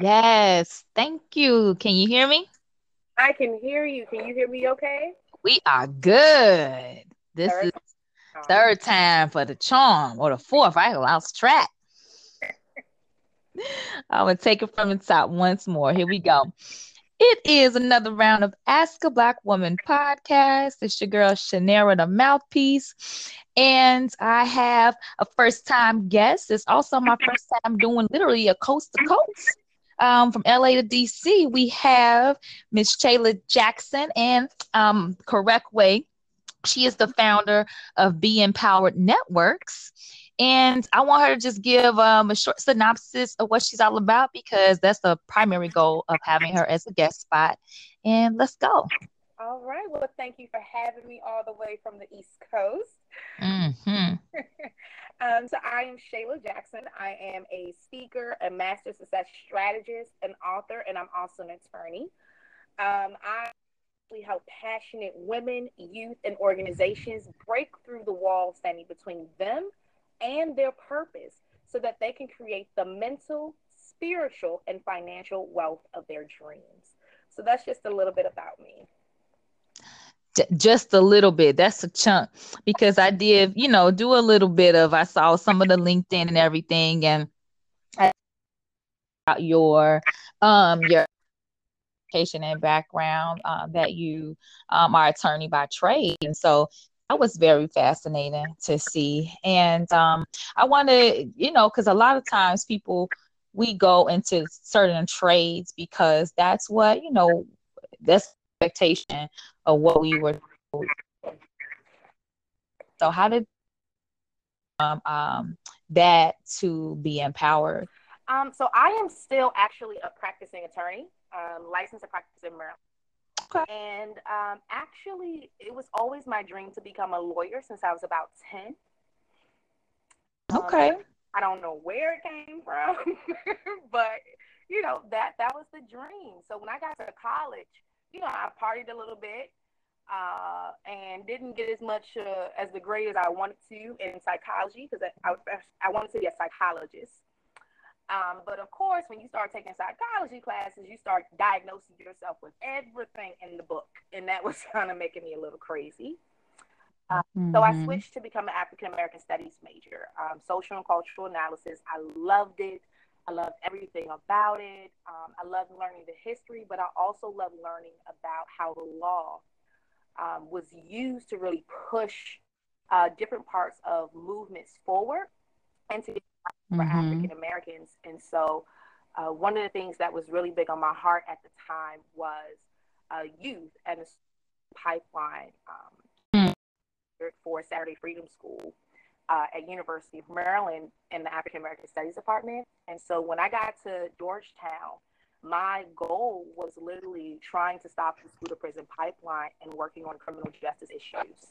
Yes, thank you. Can you hear me? I can hear you. Can you hear me okay? We are good. This third is time. third time for the charm, or the fourth. I lost track. I'm gonna take it from the top once more. Here we go. It is another round of Ask a Black Woman podcast. It's your girl Shanera, the mouthpiece, and I have a first time guest. It's also my first time doing literally a coast to coast. Um, from LA to DC, we have Miss Shayla Jackson and um, Correct Way. She is the founder of Be Empowered Networks. And I want her to just give um, a short synopsis of what she's all about because that's the primary goal of having her as a guest spot. And let's go. All right. Well, thank you for having me all the way from the East Coast. Mm-hmm. um, so, I am Shayla Jackson. I am a speaker, a master success strategist, an author, and I'm also an attorney. Um, I help passionate women, youth, and organizations break through the wall standing between them and their purpose so that they can create the mental, spiritual, and financial wealth of their dreams. So that's just a little bit about me. Just a little bit. That's a chunk because I did, you know, do a little bit of. I saw some of the LinkedIn and everything, and about your um your education and background uh, that you um, are attorney by trade, and so that was very fascinating to see. And um, I want to, you know, because a lot of times people, we go into certain trades because that's what, you know, that's expectation of what we were. So how did um, um, that to be empowered? Um, so I am still actually a practicing attorney, um, licensed to practice in Maryland. Okay. And um, actually, it was always my dream to become a lawyer since I was about 10. Okay. Um, I don't know where it came from, but you know that that was the dream. So when I got to college, you know, I partied a little bit uh, and didn't get as much uh, as the grade as I wanted to in psychology because I, I, I wanted to be a psychologist. Um, but of course, when you start taking psychology classes, you start diagnosing yourself with everything in the book. And that was kind of making me a little crazy. Uh, mm-hmm. So I mm-hmm. switched to become an African American Studies major, um, social and cultural analysis. I loved it. I love everything about it. Um, I love learning the history, but I also love learning about how the law um, was used to really push uh, different parts of movements forward and to for mm-hmm. African Americans. And so, uh, one of the things that was really big on my heart at the time was uh, youth and the pipeline um, mm-hmm. for Saturday Freedom School uh, at University of Maryland in the African American Studies Department. And so, when I got to Georgetown, my goal was literally trying to stop the school to prison pipeline and working on criminal justice issues.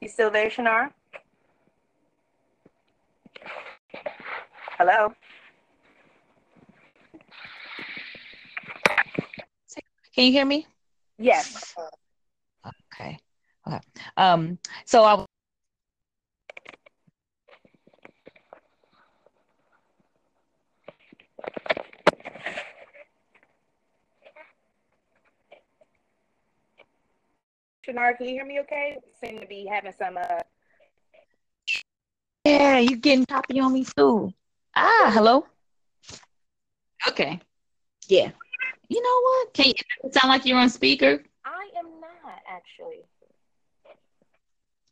You still there, Shanar? Hello? Can you hear me? Yes. Okay. Okay. Um, so I Shanar, can you hear me okay? Seem to be having some uh Yeah, you getting copy on me too. Ah, hello. Okay. Yeah. You know what? Can you sound like you're on speaker? I am not actually.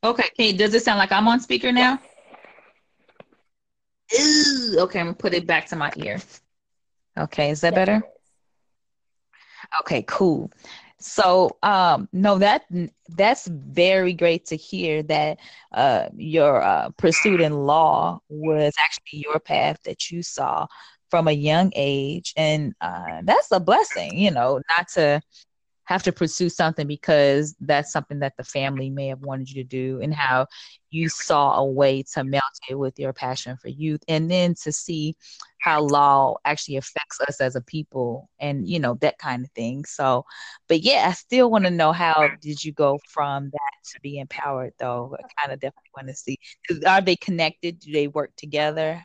Okay. Okay. Does it sound like I'm on speaker now? Ooh, okay, I'm gonna put it back to my ear. Okay, is that yes, better? Okay, cool. So um, no, that that's very great to hear that uh, your uh, pursuit in law was actually your path that you saw from a young age, and uh, that's a blessing. You know, not to have to pursue something because that's something that the family may have wanted you to do and how you saw a way to melt it with your passion for youth and then to see how law actually affects us as a people and you know that kind of thing. So but yeah i still want to know how did you go from that to be empowered though? I kind of definitely want to see are they connected? Do they work together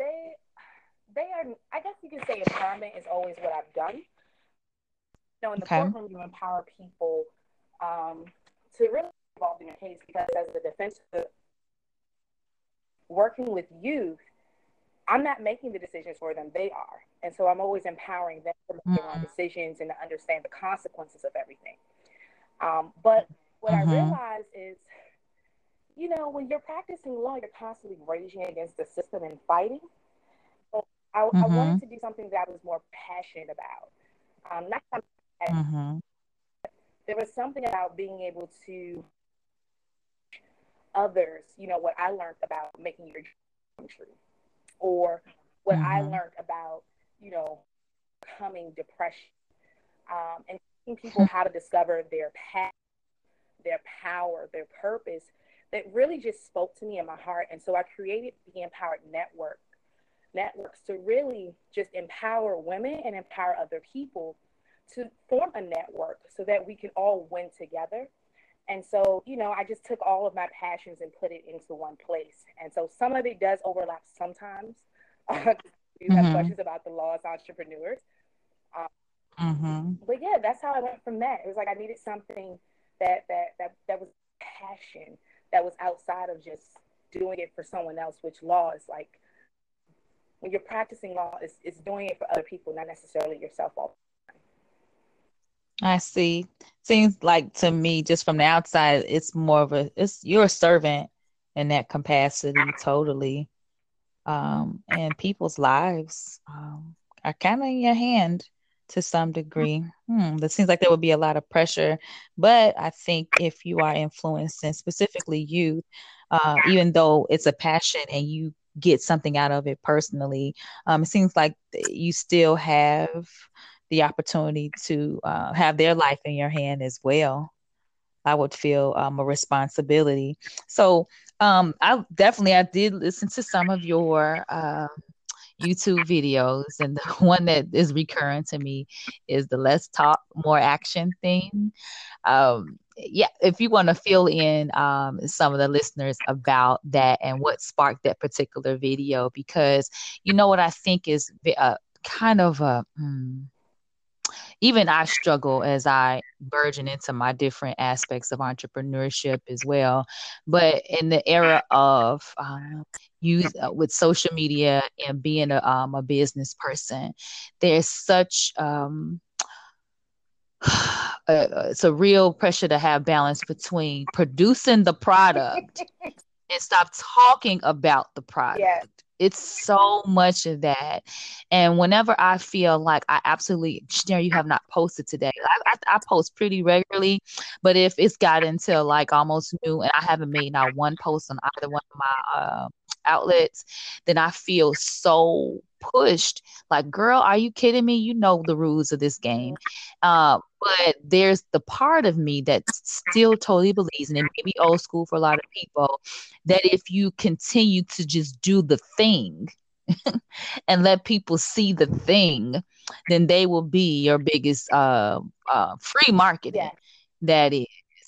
they are i guess you can say empowerment is always what i've done You know, in the okay. courtroom, you empower people um, to really involve in your case because as a defense, working with youth, I'm not making the decisions for them; they are, and so I'm always empowering them to make mm-hmm. their own decisions and to understand the consequences of everything. Um, but what mm-hmm. I realize is, you know, when you're practicing law, you're constantly raging against the system and fighting. I, mm-hmm. I wanted to do something that I was more passionate about. Um, not Mm-hmm. There was something about being able to others, you know, what I learned about making your dream come true, or what mm-hmm. I learned about, you know, coming depression, um, and teaching people how to discover their path, their power, their purpose. That really just spoke to me in my heart, and so I created the Empowered Network networks to really just empower women and empower other people to form a network so that we can all win together. And so, you know, I just took all of my passions and put it into one place. And so some of it does overlap sometimes. you mm-hmm. have questions about the law as entrepreneurs. Um, mm-hmm. But yeah, that's how I went from that. It was like I needed something that that that that was passion that was outside of just doing it for someone else, which law is like when you're practicing law, is is doing it for other people, not necessarily yourself all I see. Seems like to me, just from the outside, it's more of a it's you're a servant in that capacity, totally. Um, and people's lives um, are kind of in your hand to some degree. Hmm, it seems like there would be a lot of pressure, but I think if you are influencing specifically youth, uh, even though it's a passion and you get something out of it personally, um, it seems like you still have the opportunity to uh, have their life in your hand as well. I would feel um, a responsibility. So um, I definitely I did listen to some of your uh, YouTube videos, and the one that is recurring to me is the "Let's Talk More Action" thing. Um, yeah, if you want to fill in um, some of the listeners about that and what sparked that particular video, because you know what I think is uh, kind of a. Mm, even I struggle as I burgeon into my different aspects of entrepreneurship as well. But in the era of um, use uh, with social media and being a, um, a business person, there's such um, it's a real pressure to have balance between producing the product and stop talking about the product. Yeah. It's so much of that. And whenever I feel like I absolutely, Shanera, you have not posted today. I, I, I, post pretty regularly, but if it's got until like almost new and I haven't made not one post on either one of my uh, outlets, then I feel so pushed. Like, girl, are you kidding me? You know the rules of this game. Uh, but there's the part of me that still totally believes, and it may be old school for a lot of people, that if you continue to just do the thing and let people see the thing, then they will be your biggest uh, uh, free marketing. Yeah. That is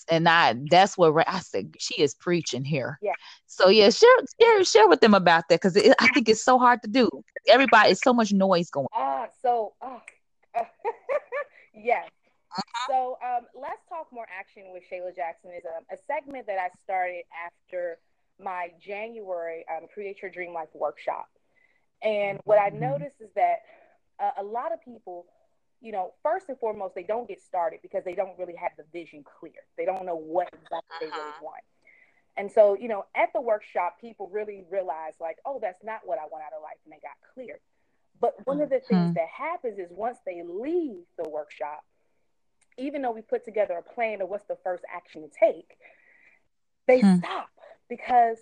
and I that's what I said she is preaching here. Yeah. So yeah, share share share with them about that because I think it's so hard to do. Everybody, it's so much noise going. Ah, so oh. yes. Uh-huh. So um, let's talk more action with Shayla Jackson is a, a segment that I started after my January um, Create Your Dream Life workshop. And what I mm-hmm. noticed is that uh, a lot of people you know, first and foremost, they don't get started because they don't really have the vision clear. They don't know what exactly uh-huh. they really uh-huh. want. And so, you know, at the workshop, people really realize, like, oh, that's not what I want out of life. And they got clear. But one of the things mm-hmm. that happens is once they leave the workshop, even though we put together a plan of what's the first action to take, they hmm. stop because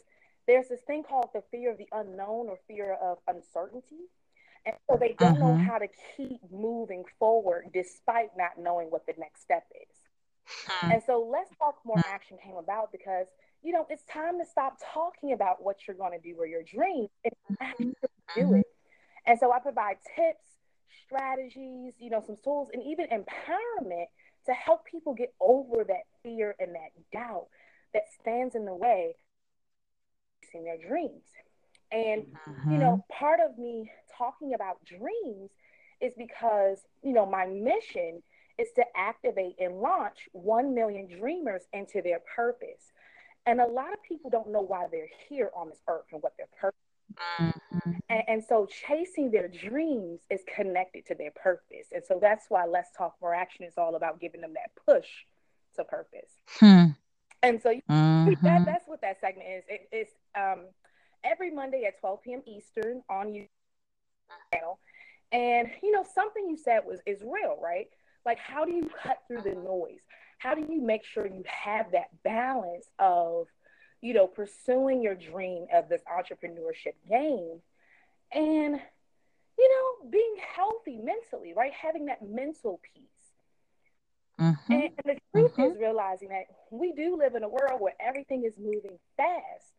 there's this thing called the fear of the unknown or fear of uncertainty. And so they don't uh-huh. know how to keep moving forward despite not knowing what the next step is. Hmm. And so let's talk more hmm. action came about because you know it's time to stop talking about what you're going to do or your dreams and actually do mm-hmm. it. And so I provide tips, strategies, you know, some tools, and even empowerment to help people get over that fear and that doubt that stands in the way in their dreams. And mm-hmm. you know, part of me talking about dreams is because, you know, my mission is to activate and launch 1 million dreamers into their purpose. And a lot of people don't know why they're here on this earth and what their purpose mm-hmm. and, and, so chasing their dreams is connected to their purpose. And so that's why Let's Talk More Action is all about giving them that push to purpose. Hmm. And so mm-hmm. that, that's what that segment is. It, it's um, every Monday at 12 p.m. Eastern on YouTube channel. And you know, something you said was is real, right? Like how do you cut through the noise? How do you make sure you have that balance of, you know, pursuing your dream of this entrepreneurship game and you know, being healthy mentally, right? Having that mental peace. Mm-hmm. And, and, the truth mm-hmm. is realizing that we do live in a world where everything is moving fast.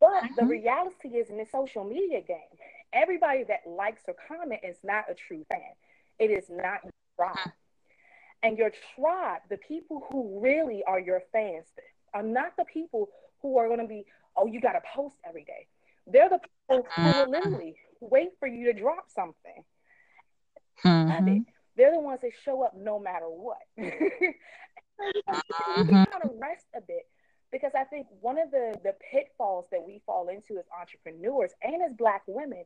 But mm-hmm. the reality is in the social media game, everybody that likes or comment is not a true fan. It is not your tribe. Mm-hmm. And your tribe, the people who really are your fans, are not the people who are going to be, oh, you got to post every day. They're the people who will mm-hmm. literally wait for you to drop something. Mm-hmm. They're the ones that show up no matter what. we can kind of rest a bit because I think one of the the pitfalls that we fall into as entrepreneurs and as Black women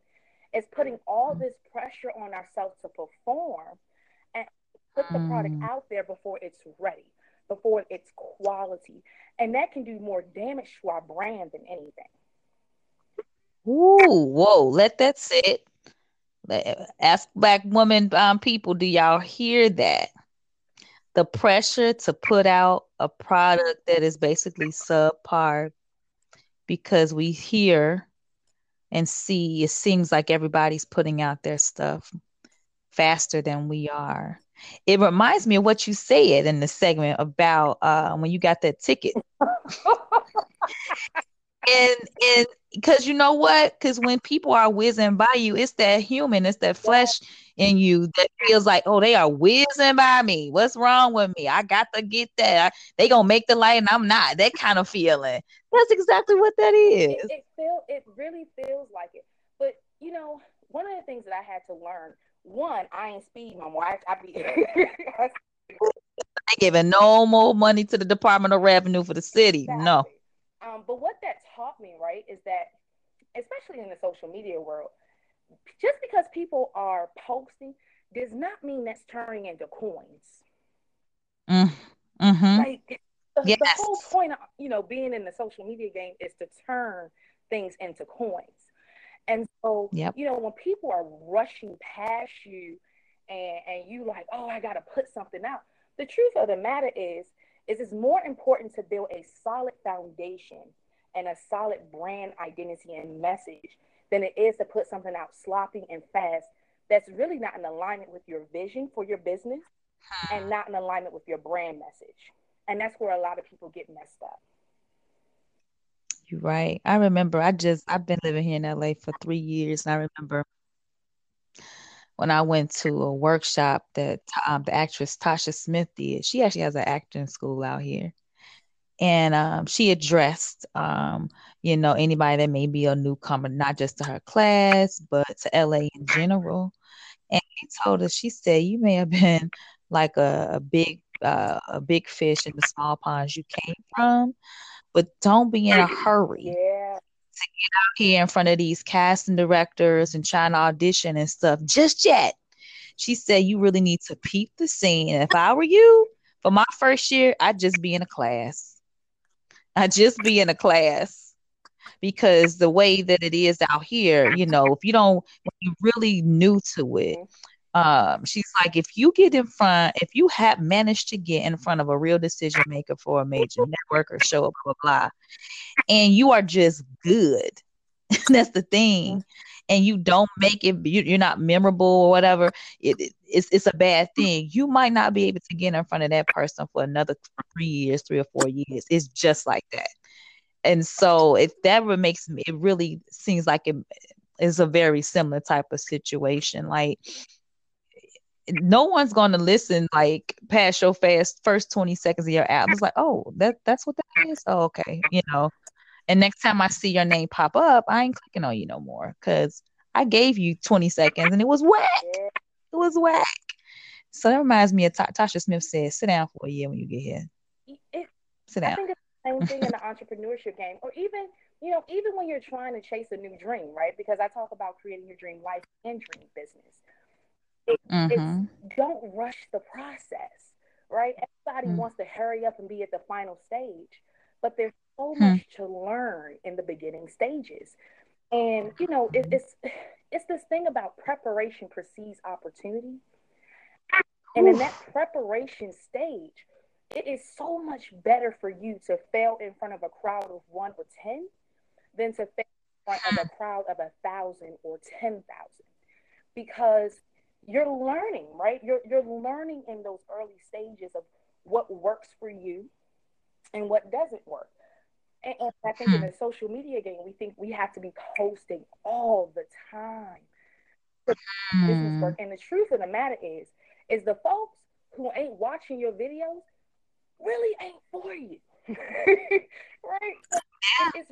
is putting all this pressure on ourselves to perform and put the product mm. out there before it's ready, before it's quality, and that can do more damage to our brand than anything. Ooh, whoa! Let that sit. Ask Black women um, people, do y'all hear that? The pressure to put out a product that is basically subpar because we hear and see it seems like everybody's putting out their stuff faster than we are. It reminds me of what you said in the segment about uh, when you got that ticket. and and because you know what? Because when people are whizzing by you, it's that human, it's that flesh in you that feels like, oh, they are whizzing by me. What's wrong with me? I got to get that. I, they gonna make the light, and I'm not. That kind of feeling. That's exactly what that is. It, it feel it really feels like it. But you know, one of the things that I had to learn, one, I ain't speed my wife. I be. I giving no more money to the Department of Revenue for the city. Exactly. No. Um, but what that taught me, right, is that especially in the social media world, just because people are posting does not mean that's turning into coins. Mm, mm-hmm. Like the, yes. the whole point of you know being in the social media game is to turn things into coins. And so, yep. you know, when people are rushing past you and, and you like, oh, I got to put something out. The truth of the matter is, is it's more important to build a solid foundation and a solid brand identity and message than it is to put something out sloppy and fast that's really not in alignment with your vision for your business and not in alignment with your brand message. And that's where a lot of people get messed up. You're right. I remember I just I've been living here in LA for three years and I remember when I went to a workshop that um, the actress Tasha Smith did. She actually has an acting school out here. And um, she addressed, um, you know, anybody that may be a newcomer, not just to her class, but to LA in general. And she told us, she said, you may have been like a, a big, uh, a big fish in the small ponds you came from, but don't be in a hurry. Yeah to get out here in front of these casting directors and trying to audition and stuff just yet. She said, You really need to peep the scene. If I were you, for my first year, I'd just be in a class. I'd just be in a class because the way that it is out here, you know, if you don't, you're really new to it, mm-hmm. Um, she's like, if you get in front, if you have managed to get in front of a real decision maker for a major network or show, blah, blah, blah, and you are just good. That's the thing. and you don't make it, you, are not memorable or whatever, it, it, it's it's a bad thing. You might not be able to get in front of that person for another three years, three or four years. It's just like that. And so if that makes me, it really seems like it is a very similar type of situation. Like no one's going to listen like past your fast first 20 seconds of your album. It's like, oh, that that's what that is. Oh, okay. You know. And next time I see your name pop up, I ain't clicking on you no more because I gave you 20 seconds and it was whack. It was whack. So that reminds me of T- Tasha Smith said, sit down for a year when you get here. It, sit down. I think it's the same thing in the entrepreneurship game, or even, you know, even when you're trying to chase a new dream, right? Because I talk about creating your dream life and dream business. It, mm-hmm. don't rush the process, right? Everybody mm-hmm. wants to hurry up and be at the final stage, but there's so hmm. much to learn in the beginning stages. And you know, it, it's it's this thing about preparation precedes opportunity. And in that preparation stage, it is so much better for you to fail in front of a crowd of one or ten than to fail in front of a crowd of a thousand or ten thousand. Because you're learning, right? You're you're learning in those early stages of what works for you and what doesn't work. And, and I think in hmm. the social media game, we think we have to be posting all the time. Business work. Hmm. And the truth of the matter is, is the folks who ain't watching your videos really ain't for you. right? It's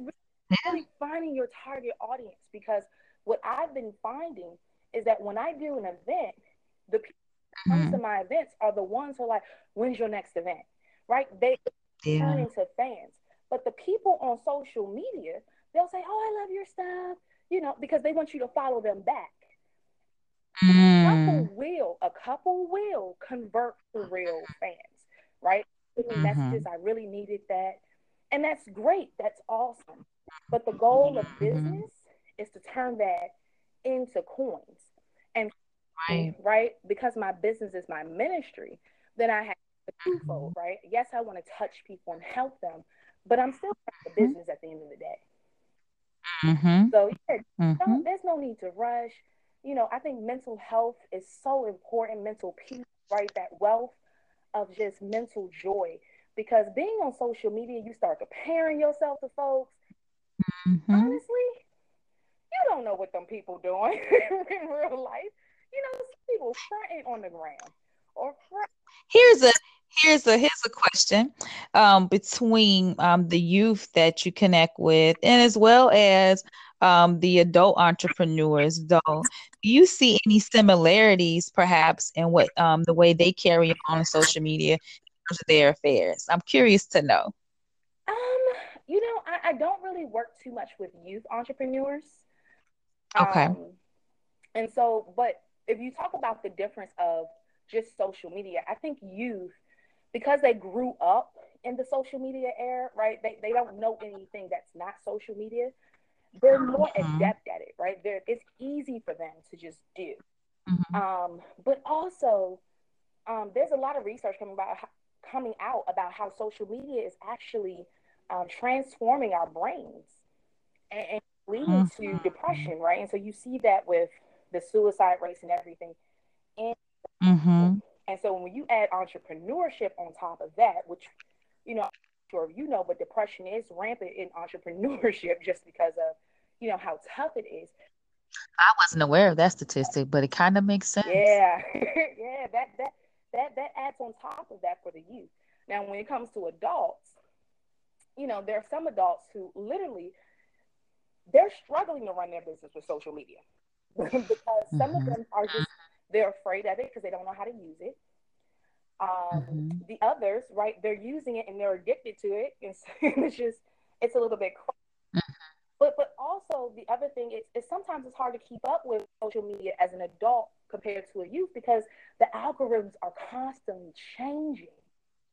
really finding your target audience because what I've been finding is that when I do an event, the people who come to mm-hmm. my events are the ones who are like, when's your next event? Right? They yeah. turn into fans. But the people on social media, they'll say, Oh, I love your stuff, you know, because they want you to follow them back. Mm. A couple will, a couple will convert to real fans, right? Mm-hmm. Messages, I really needed that. And that's great. That's awesome. But the goal of mm-hmm. business is to turn that into coins. And right, right? because my business is my ministry, then I have the twofold, mm-hmm. right? Yes, I want to touch people and help them, but I'm still the mm-hmm. business at the end of the day. Mm-hmm. So yeah, mm-hmm. there's no need to rush. You know, I think mental health is so important, mental peace, right? That wealth of just mental joy. Because being on social media, you start comparing yourself to folks. Mm-hmm. Honestly, you don't know what them people doing in real life. You know, some people fronting on the ground or front- Here's a here's a here's a question um, between um, the youth that you connect with and as well as um, the adult entrepreneurs though do you see any similarities perhaps in what um, the way they carry on social media their affairs? I'm curious to know. Um you know I, I don't really work too much with youth entrepreneurs okay um, and so but if you talk about the difference of just social media i think youth because they grew up in the social media era, right? They, they don't know anything that's not social media. They're more mm-hmm. adept at it, right? They're, it's easy for them to just do. Mm-hmm. Um, but also, um, there's a lot of research coming about coming out about how social media is actually um, transforming our brains and, and leading mm-hmm. to depression, right? And so you see that with the suicide rates and everything. And mm-hmm. And so when you add entrepreneurship on top of that, which, you know, sure you know, but depression is rampant in entrepreneurship just because of, you know, how tough it is. I wasn't aware of that statistic, but it kind of makes sense. Yeah. yeah, that that that that adds on top of that for the youth. Now when it comes to adults, you know, there are some adults who literally they're struggling to run their business with social media because some mm-hmm. of them are just they're afraid of it because they don't know how to use it. Um, mm-hmm. The others, right, they're using it and they're addicted to it. It's, it's just, it's a little bit. Mm-hmm. But but also the other thing is, is sometimes it's hard to keep up with social media as an adult compared to a youth because the algorithms are constantly changing.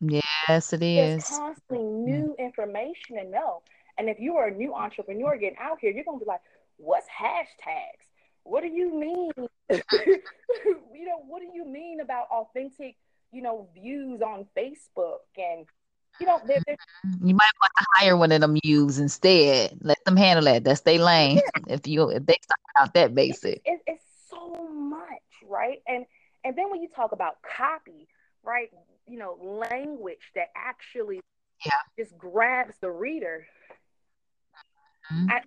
Yes, it is. There's constantly new information to know. And if you are a new entrepreneur getting out here, you're gonna be like, what's hashtags? What do you mean? you know, what do you mean about authentic, you know, views on Facebook and you know, they're, they're, you might want to hire one of them youths instead. Let them handle that. That's their lane. Yeah. If you if they start out that basic, it's, it's so much, right? And and then when you talk about copy, right? You know, language that actually yeah just grabs the reader. Mm-hmm. I,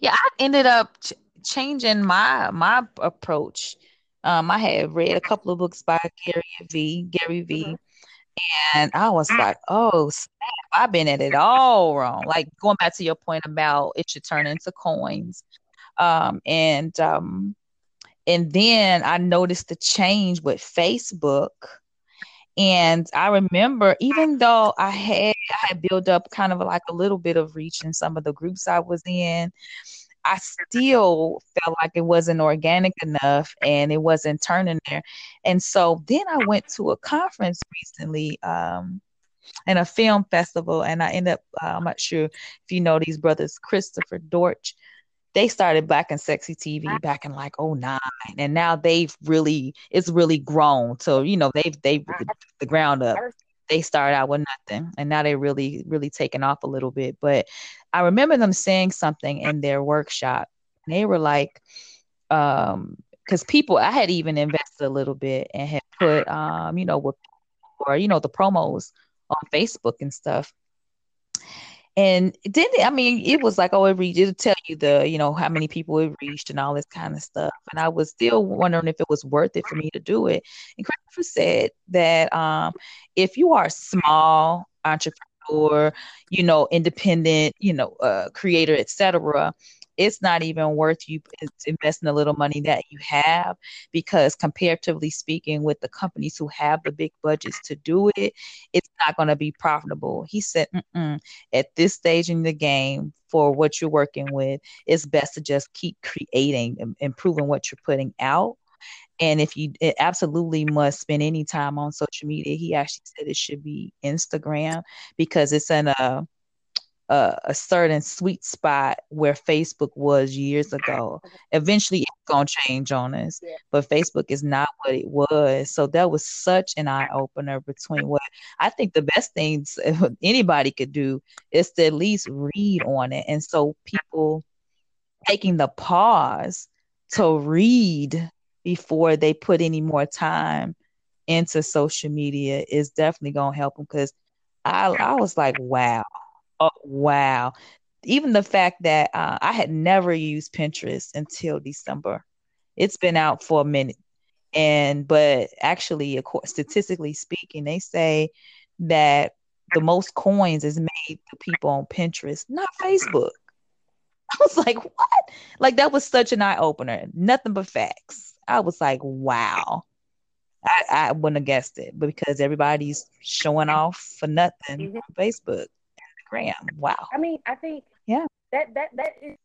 yeah, I ended up ch- changing my my approach. Um, I had read a couple of books by Gary V. Gary V. Mm-hmm. And I was like, oh, snap, I've been at it all wrong. Like going back to your point about it should turn into coins. Um, and um, and then I noticed the change with Facebook. And I remember, even though I had I had built up kind of like a little bit of reach in some of the groups I was in, I still felt like it wasn't organic enough and it wasn't turning there. And so then I went to a conference recently, um, in a film festival, and I ended up, uh, I'm not sure if you know these brothers, Christopher Dortch. They started Black and Sexy TV back in like 09, and now they've really, it's really grown. So, you know, they've, they've the ground up. They started out with nothing and now they're really really taking off a little bit. But i remember them saying something in their workshop they were like um because people i had even invested a little bit and had put um you know with or you know the promos on facebook and stuff and then I mean it was like oh it reached it'll tell you the you know how many people it reached and all this kind of stuff. And I was still wondering if it was worth it for me to do it. And Christopher said that um if you are a small entrepreneur you know independent you know uh, creator etc it's not even worth you investing the little money that you have because comparatively speaking with the companies who have the big budgets to do it it's not going to be profitable. He said at this stage in the game for what you're working with it's best to just keep creating and improving what you're putting out. And if you absolutely must spend any time on social media, he actually said it should be Instagram because it's in a a, a, certain sweet spot where Facebook was years ago. Eventually, it's gonna change on us, yeah. but Facebook is not what it was. So that was such an eye opener between what I think the best things anybody could do is to at least read on it. And so people taking the pause to read before they put any more time into social media is definitely gonna help them because I I was like, wow Oh, wow. Even the fact that uh, I had never used Pinterest until December. It's been out for a minute. And, but actually, of course, statistically speaking, they say that the most coins is made to people on Pinterest, not Facebook. I was like, what? Like, that was such an eye opener. Nothing but facts. I was like, wow. I, I wouldn't have guessed it, but because everybody's showing off for nothing mm-hmm. on Facebook. Wow. I mean, I think yeah that that that is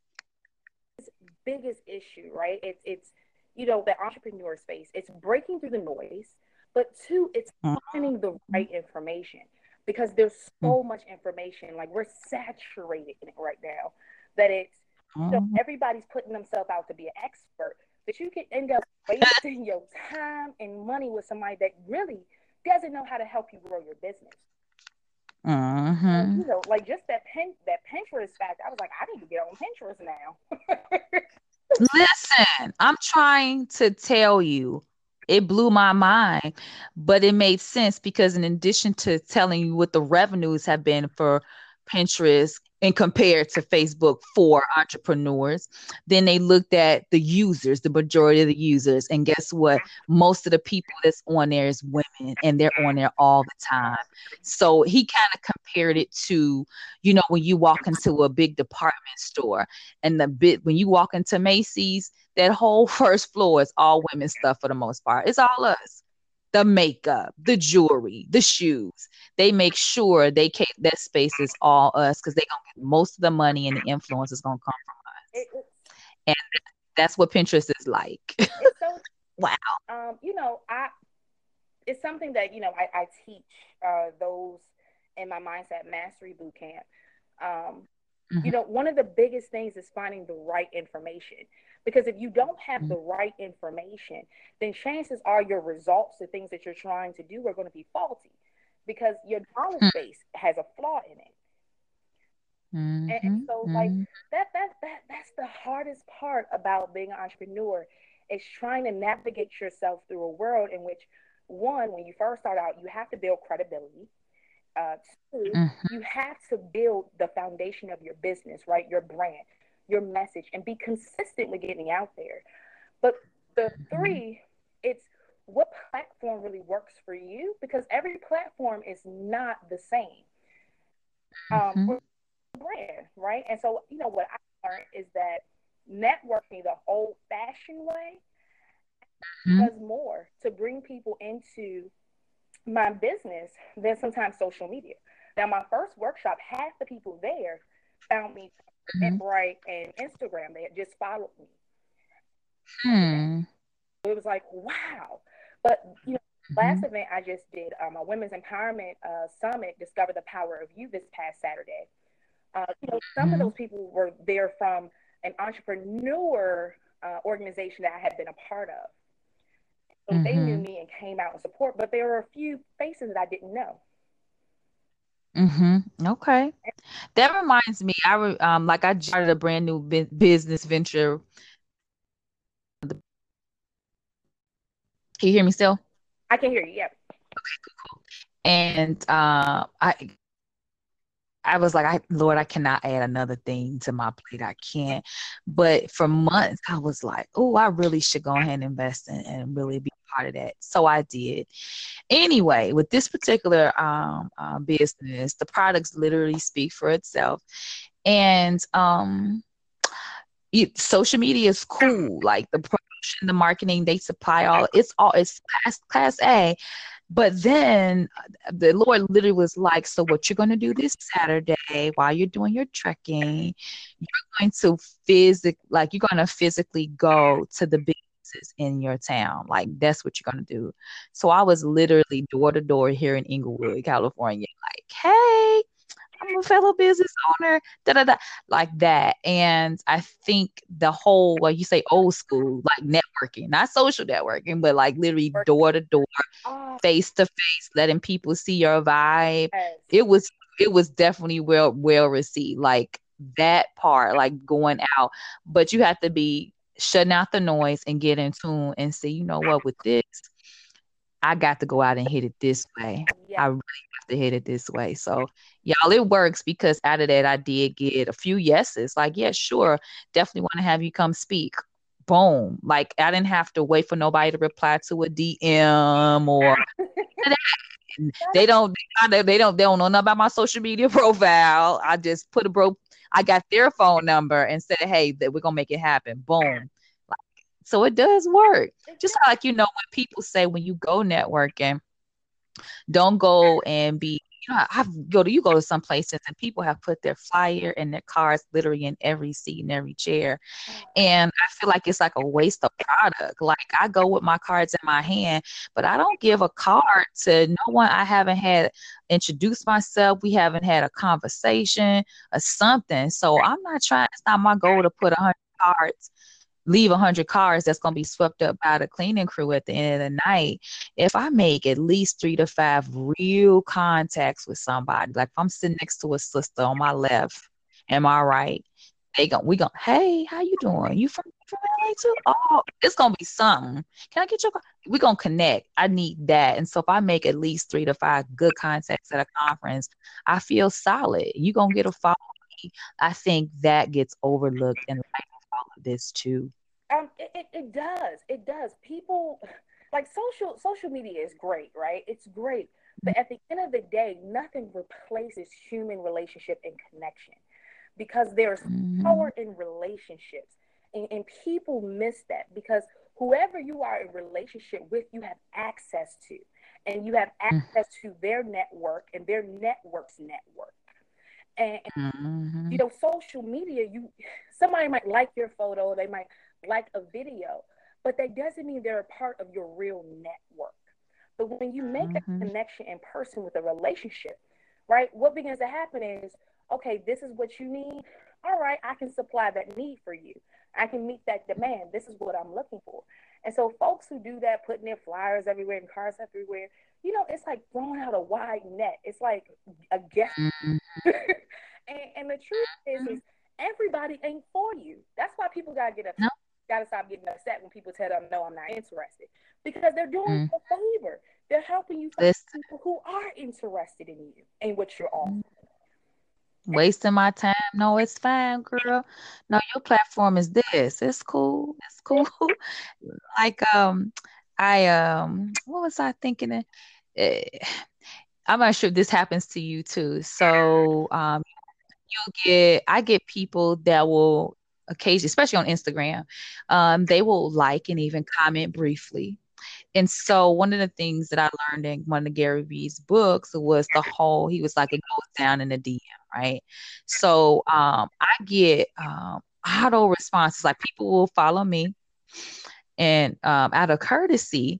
biggest issue, right? It's it's you know the entrepreneur space. It's breaking through the noise, but two, it's mm-hmm. finding the right information because there's so mm-hmm. much information. Like we're saturated in it right now that it's mm-hmm. so everybody's putting themselves out to be an expert, but you can end up wasting your time and money with somebody that really doesn't know how to help you grow your business. Mm-hmm. You know, like just that pen that Pinterest fact. I was like, I need to get on Pinterest now. Listen, I'm trying to tell you, it blew my mind, but it made sense because in addition to telling you what the revenues have been for Pinterest and compared to Facebook for entrepreneurs. Then they looked at the users, the majority of the users. And guess what? Most of the people that's on there is women and they're on there all the time. So he kind of compared it to, you know, when you walk into a big department store and the bit when you walk into Macy's, that whole first floor is all women stuff for the most part. It's all us the makeup, the jewelry, the shoes. They make sure they keep that space is all us because they gonna get most of the money and the influence is gonna come from us. and that's what Pinterest is like. So, wow. Um, you know, I it's something that you know I, I teach uh, those in my mindset mastery boot camp. Um, mm-hmm. You know, one of the biggest things is finding the right information. Because if you don't have mm-hmm. the right information, then chances are your results, the things that you're trying to do, are going to be faulty. because your knowledge mm-hmm. base has a flaw in it. Mm-hmm. And, and, so like mm-hmm. that that that that's the hardest part about being an entrepreneur is trying to navigate yourself through a world in which one, when you first start out, you have to build credibility. Uh, 2 mm-hmm. you have to build the foundation of your business, right? Your brand, your message, and be consistent with getting out there. But the three, it's what platform really works for you because every platform is not the same. Um, mm-hmm. brand, right? And so, you know, what I learned is that networking the old fashioned way mm-hmm. does more to bring people into my business than sometimes social media. Now, my first workshop, half the people there found me mm-hmm. and Instagram. They had just followed me. Hmm. It was like, wow. But, you know, mm-hmm. last event I just did, um, a women's empowerment uh, summit, Discover the Power of You, this past Saturday. Uh, you know, some of mm-hmm. those people were there from an entrepreneur uh, organization that I had been a part of. So mm-hmm. they knew mm-hmm. me and came out and support, but there were a few faces that I didn't know. Mm-hmm. Okay. That reminds me, I re- um like I started a brand new business venture. Can you hear me still? I can hear you. Yep. Okay, cool, cool. And uh, I I was like, I Lord, I cannot add another thing to my plate. I can't. But for months, I was like, oh, I really should go ahead and invest in, and really be part of that. So I did. Anyway, with this particular um, uh, business, the products literally speak for itself, and um, it, social media is cool. Like the promotion, the marketing, they supply all. It's all it's class class A but then uh, the Lord literally was like, So, what you're going to do this Saturday while you're doing your trekking, you're going to physically, like, you're going to physically go to the businesses in your town. Like, that's what you're going to do. So, I was literally door to door here in Inglewood, California, like, Hey, I'm a fellow business owner, da da da, like that. And I think the whole, well, you say old school, like networking, not social networking, but like literally door to door, ah. face to face, letting people see your vibe. It was, it was definitely well, well received. Like that part, like going out, but you have to be shutting out the noise and get in tune and see, you know what, with this, I got to go out and hit it this way. Yeah. I really have to hit it this way. So, y'all, it works because out of that, I did get a few yeses. Like, yeah, sure, definitely want to have you come speak. Boom. Like, I didn't have to wait for nobody to reply to a DM or they don't they don't they don't know nothing about my social media profile. I just put a bro I got their phone number and said, hey, that we're gonna make it happen. Boom. So it does work. Just like you know when people say when you go networking, don't go and be you know, I've go to you go to some places and people have put their flyer and their cards literally in every seat and every chair. And I feel like it's like a waste of product. Like I go with my cards in my hand, but I don't give a card to no one I haven't had introduced myself. We haven't had a conversation or something. So I'm not trying, it's not my goal to put a hundred cards leave 100 cars that's going to be swept up by the cleaning crew at the end of the night if i make at least three to five real contacts with somebody like if i'm sitting next to a sister on my left am i right they go we go hey how you doing you from from LA too? Oh, it's gonna be something. Can I get your? We're gonna connect. I need that. And so if I make at least three to five good contacts at a conference, I feel solid. You gonna get a follow. I think that gets overlooked in all of this too. Um, it, it, it does. It does. People like social social media is great, right? It's great. But at the end of the day, nothing replaces human relationship and connection because there's mm-hmm. power in relationships. And, and people miss that because whoever you are in relationship with, you have access to. And you have mm. access to their network and their network's network. And, mm-hmm. you know, social media, you somebody might like your photo, they might like a video, but that doesn't mean they're a part of your real network. But when you make mm-hmm. a connection in person with a relationship, right, what begins to happen is, okay, this is what you need. All right, I can supply that need for you. I can meet that demand. This is what I'm looking for. And so folks who do that, putting their flyers everywhere and cars everywhere, you know, it's like throwing out a wide net. It's like a guess. Mm-hmm. and, and, the truth is, is everybody ain't for you. That's why people gotta get. No. Gotta stop getting upset when people tell them, "No, I'm not interested," because they're doing mm. a favor. They're helping you find people who are interested in you and what you're offering. Wasting my time? No, it's fine, girl. No, your platform is this. It's cool. It's cool. like um, I um, what was I thinking? Uh, I'm not sure if this happens to you too. So um, you'll get I get people that will occasionally, especially on Instagram, um, they will like and even comment briefly. And so one of the things that I learned in one of Gary Vee's books was the whole he was like it goes down in the DM, right? So um, I get um, auto responses like people will follow me, and um, out of courtesy,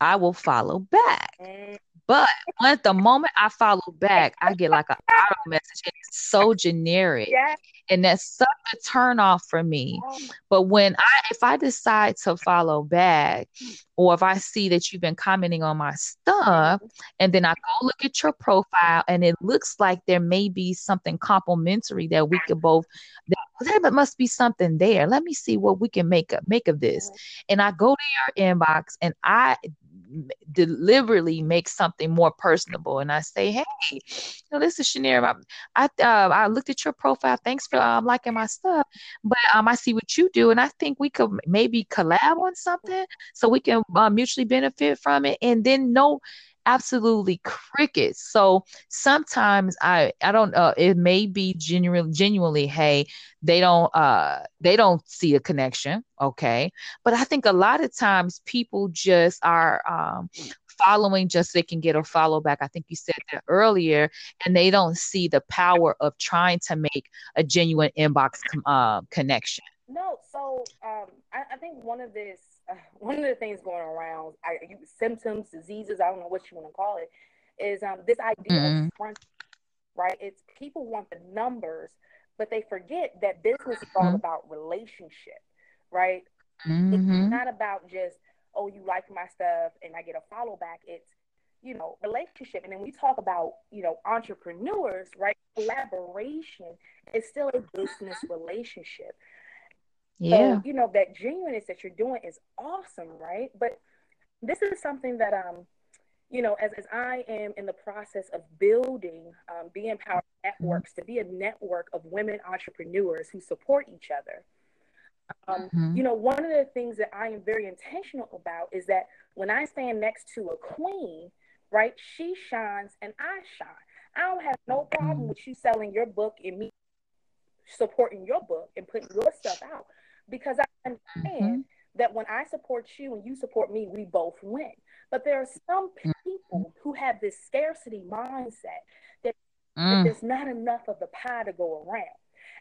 I will follow back. But at the moment I follow back, I get like an auto message. And it's so generic. Yeah. And that's such a turn off for me. Oh. But when I if I decide to follow back, or if I see that you've been commenting on my stuff, and then I go look at your profile and it looks like there may be something complimentary that we could both that there must be something there. Let me see what we can make up make of this. And I go to your inbox and I deliberately make something more personable and I say, hey, you know, this is Shanera. I uh, I looked at your profile. Thanks for um, liking my stuff. But um, I see what you do, and I think we could maybe collab on something so we can uh, mutually benefit from it. And then no absolutely crickets. So sometimes I I don't uh it may be genuinely genuinely hey they don't uh they don't see a connection okay but I think a lot of times people just are um following just so they can get a follow back. I think you said that earlier, and they don't see the power of trying to make a genuine inbox com- uh, connection. No, so um, I, I think one of this one of the things going around, I, symptoms, diseases, I don't know what you want to call it, is um, this idea mm-hmm. of front, right? It's people want the numbers, but they forget that business is all mm-hmm. about relationship, right? Mm-hmm. It's not about just, oh, you like my stuff and I get a follow back. It's, you know, relationship. And then we talk about, you know, entrepreneurs, right? Collaboration is still a business relationship. Yeah. So, you know, that genuineness that you're doing is awesome, right? But this is something that um, you know, as, as I am in the process of building um, Be Empowered Networks to be a network of women entrepreneurs who support each other. Um, mm-hmm. You know, one of the things that I am very intentional about is that when I stand next to a queen, right, she shines and I shine. I don't have no problem mm-hmm. with you selling your book and me supporting your book and putting your stuff out because I understand mm-hmm. that when I support you and you support me, we both win. But there are some mm-hmm. people who have this scarcity mindset that, mm. that there's not enough of the pie to go around.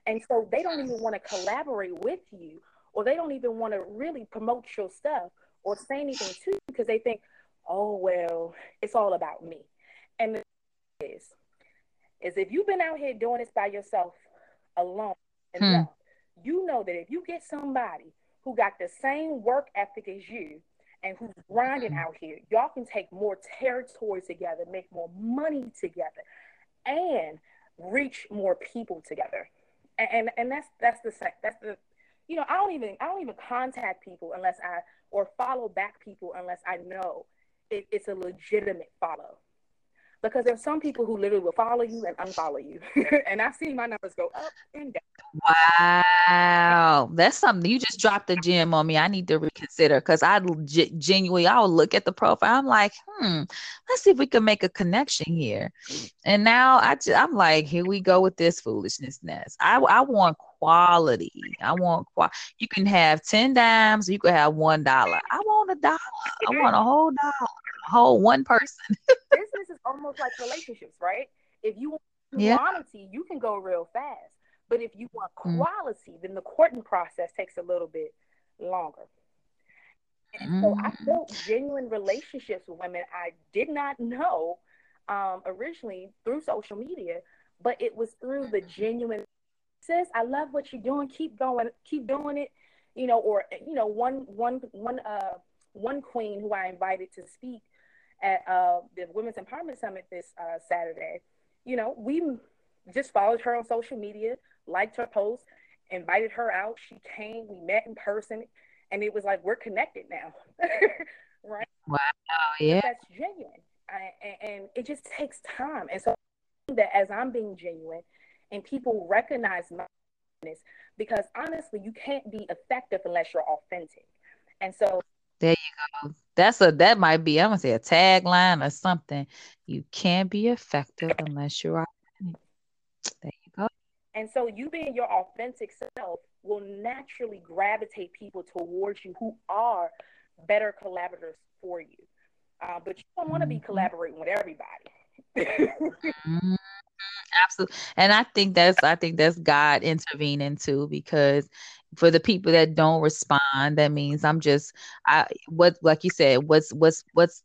And so they don't even want to collaborate with you, or they don't even want to really promote your stuff or say anything to you because they think, oh, well, it's all about me. And the is, is if you've been out here doing this by yourself alone enough, hmm you know that if you get somebody who got the same work ethic as you and who's grinding out here, y'all can take more territory together, make more money together, and reach more people together. And and, and that's that's the that's the you know I don't even I don't even contact people unless I or follow back people unless I know it, it's a legitimate follow because there's some people who literally will follow you and unfollow you. and I've seen my numbers go up and down. Wow, that's something you just dropped a gem on me. I need to reconsider because I genuinely I will look at the profile. I'm like, hmm, let's see if we can make a connection here. And now I I'm like, here we go with this foolishness. I I want quality. I want qual. You can have ten dimes. You can have one dollar. I want a dollar. I want a whole dollar. Whole one person. Business is almost like relationships, right? If you want yeah. quantity, you can go real fast. But if you want mm. quality, mm. then the courting process takes a little bit longer. And mm. so I mm. built genuine relationships with women I did not know um, originally through social media, but it was through the genuine sis, I love what you're doing. Keep going, keep doing it. you know, or you know, one one one uh one queen who I invited to speak at uh, the Women's Empowerment Summit this uh, Saturday. You know, we just followed her on social media, liked her post, invited her out. She came, we met in person, and it was like we're connected now, right? Wow, yeah, that's genuine, I, and, it just takes time. And so that as I'm being genuine, and people recognize my because honestly, you can't be effective unless you're authentic. And so go. That's a that might be I'm gonna say a tagline or something. You can't be effective unless you're authentic. There you go. And so you being your authentic self will naturally gravitate people towards you who are better collaborators for you. Uh, but you don't want to be mm-hmm. collaborating with everybody. mm-hmm. Absolutely. And I think that's I think that's God intervening too because for the people that don't respond, that means I'm just I what like you said, what's what's what's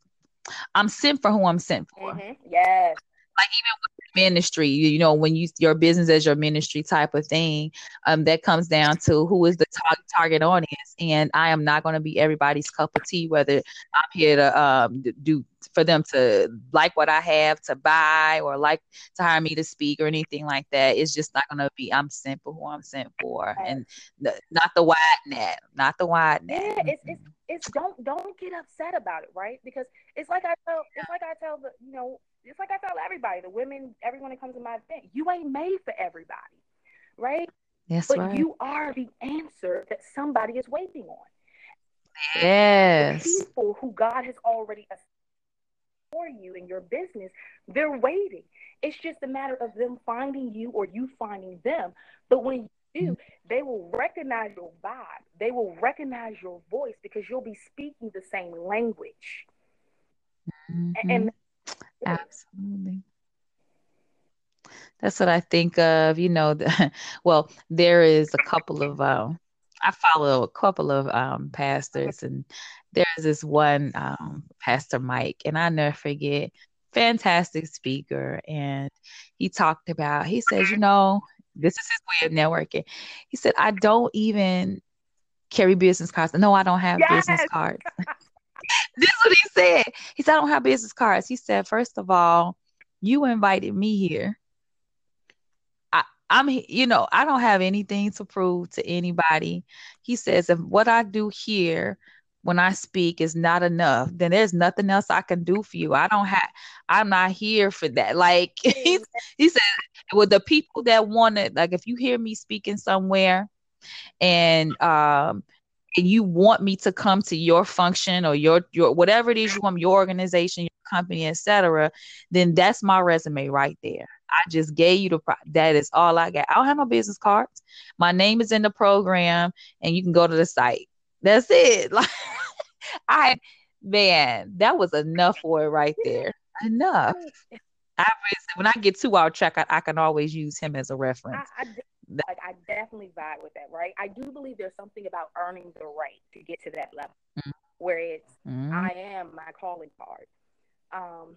I'm sent for who I'm sent for. Mm-hmm. Yes. Like even ministry, you, know, when you your business as your ministry type of thing, um, that comes down to who is the tar- target audience. And I am not going to be everybody's cup of tea, whether I'm here to um do for them to like what I have to buy or like to hire me to speak or anything like that. It's just not going to be. I'm sent for who I'm sent for, and not the wide net, not the wide net. Yeah, it's it's it's don't don't get upset about it, right? Because it's like I tell it's like I tell the you know it's like I tell everybody, the women, everyone that comes to my event, you ain't made for everybody, right? Yes, but right. you are the answer that somebody is waiting on. Yes. The people who God has already for you in your business, they're waiting. It's just a matter of them finding you or you finding them. But when you do, mm-hmm. they will recognize your vibe. They will recognize your voice because you'll be speaking the same language. Mm-hmm. And absolutely. That's what I think of. You know, the, well, there is a couple of um, I follow a couple of um, pastors, and there's this one um, Pastor Mike, and I never forget, fantastic speaker, and he talked about. He says, you know, this is his way of networking. He said, I don't even carry business cards. No, I don't have yes! business cards. this is what he said. He said, I don't have business cards. He said, first of all, you invited me here. I'm, you know, I don't have anything to prove to anybody. He says, if what I do here when I speak is not enough, then there's nothing else I can do for you. I don't have, I'm not here for that. Like he, he said, with the people that want it, like if you hear me speaking somewhere and, um, and you want me to come to your function or your your whatever it is you want your organization your company etc then that's my resume right there I just gave you the pro- that is all I got. I don't have no business cards. My name is in the program, and you can go to the site. That's it. Like I man, that was enough for it right there. Enough. I when I get too out track, I, I, can always use him as a reference. I, I, like I definitely vibe with that, right? I do believe there's something about earning the right to get to that level, mm-hmm. where it's mm-hmm. I am my calling card. Um,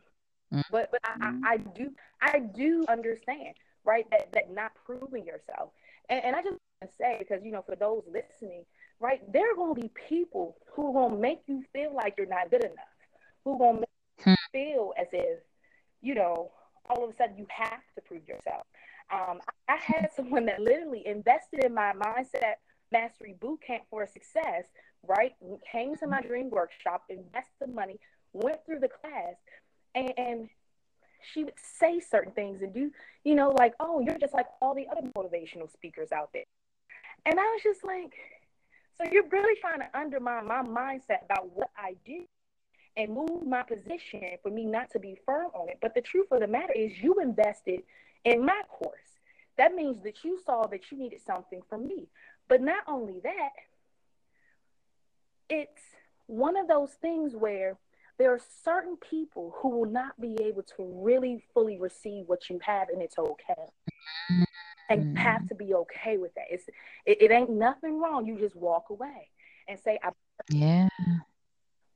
Mm-hmm. But but I, I, do I do understand, right? That that not proving yourself. And, and I just want to say, because you know, for those listening, right, there are gonna be people who are gonna make you feel like you're not good enough, who are gonna make you hmm. feel as if, you know, all of a sudden you have to prove yourself. Um, I had someone that literally invested in my mindset mastery boot camp for success, right? Came to my dream workshop, invested the money, went through the class, and, and she would say certain things and do, you know, like, oh, you're just like all the other motivational speakers out there. And I was just like, so you're really trying to undermine my mindset about what I do and move my position for me not to be firm on it. But the truth of the matter is, you invested in my course. That means that you saw that you needed something from me. But not only that, it's one of those things where there are certain people who will not be able to really fully receive what you have and it's okay. And you have to be okay with that. It's it, it ain't nothing wrong. You just walk away and say I, yeah.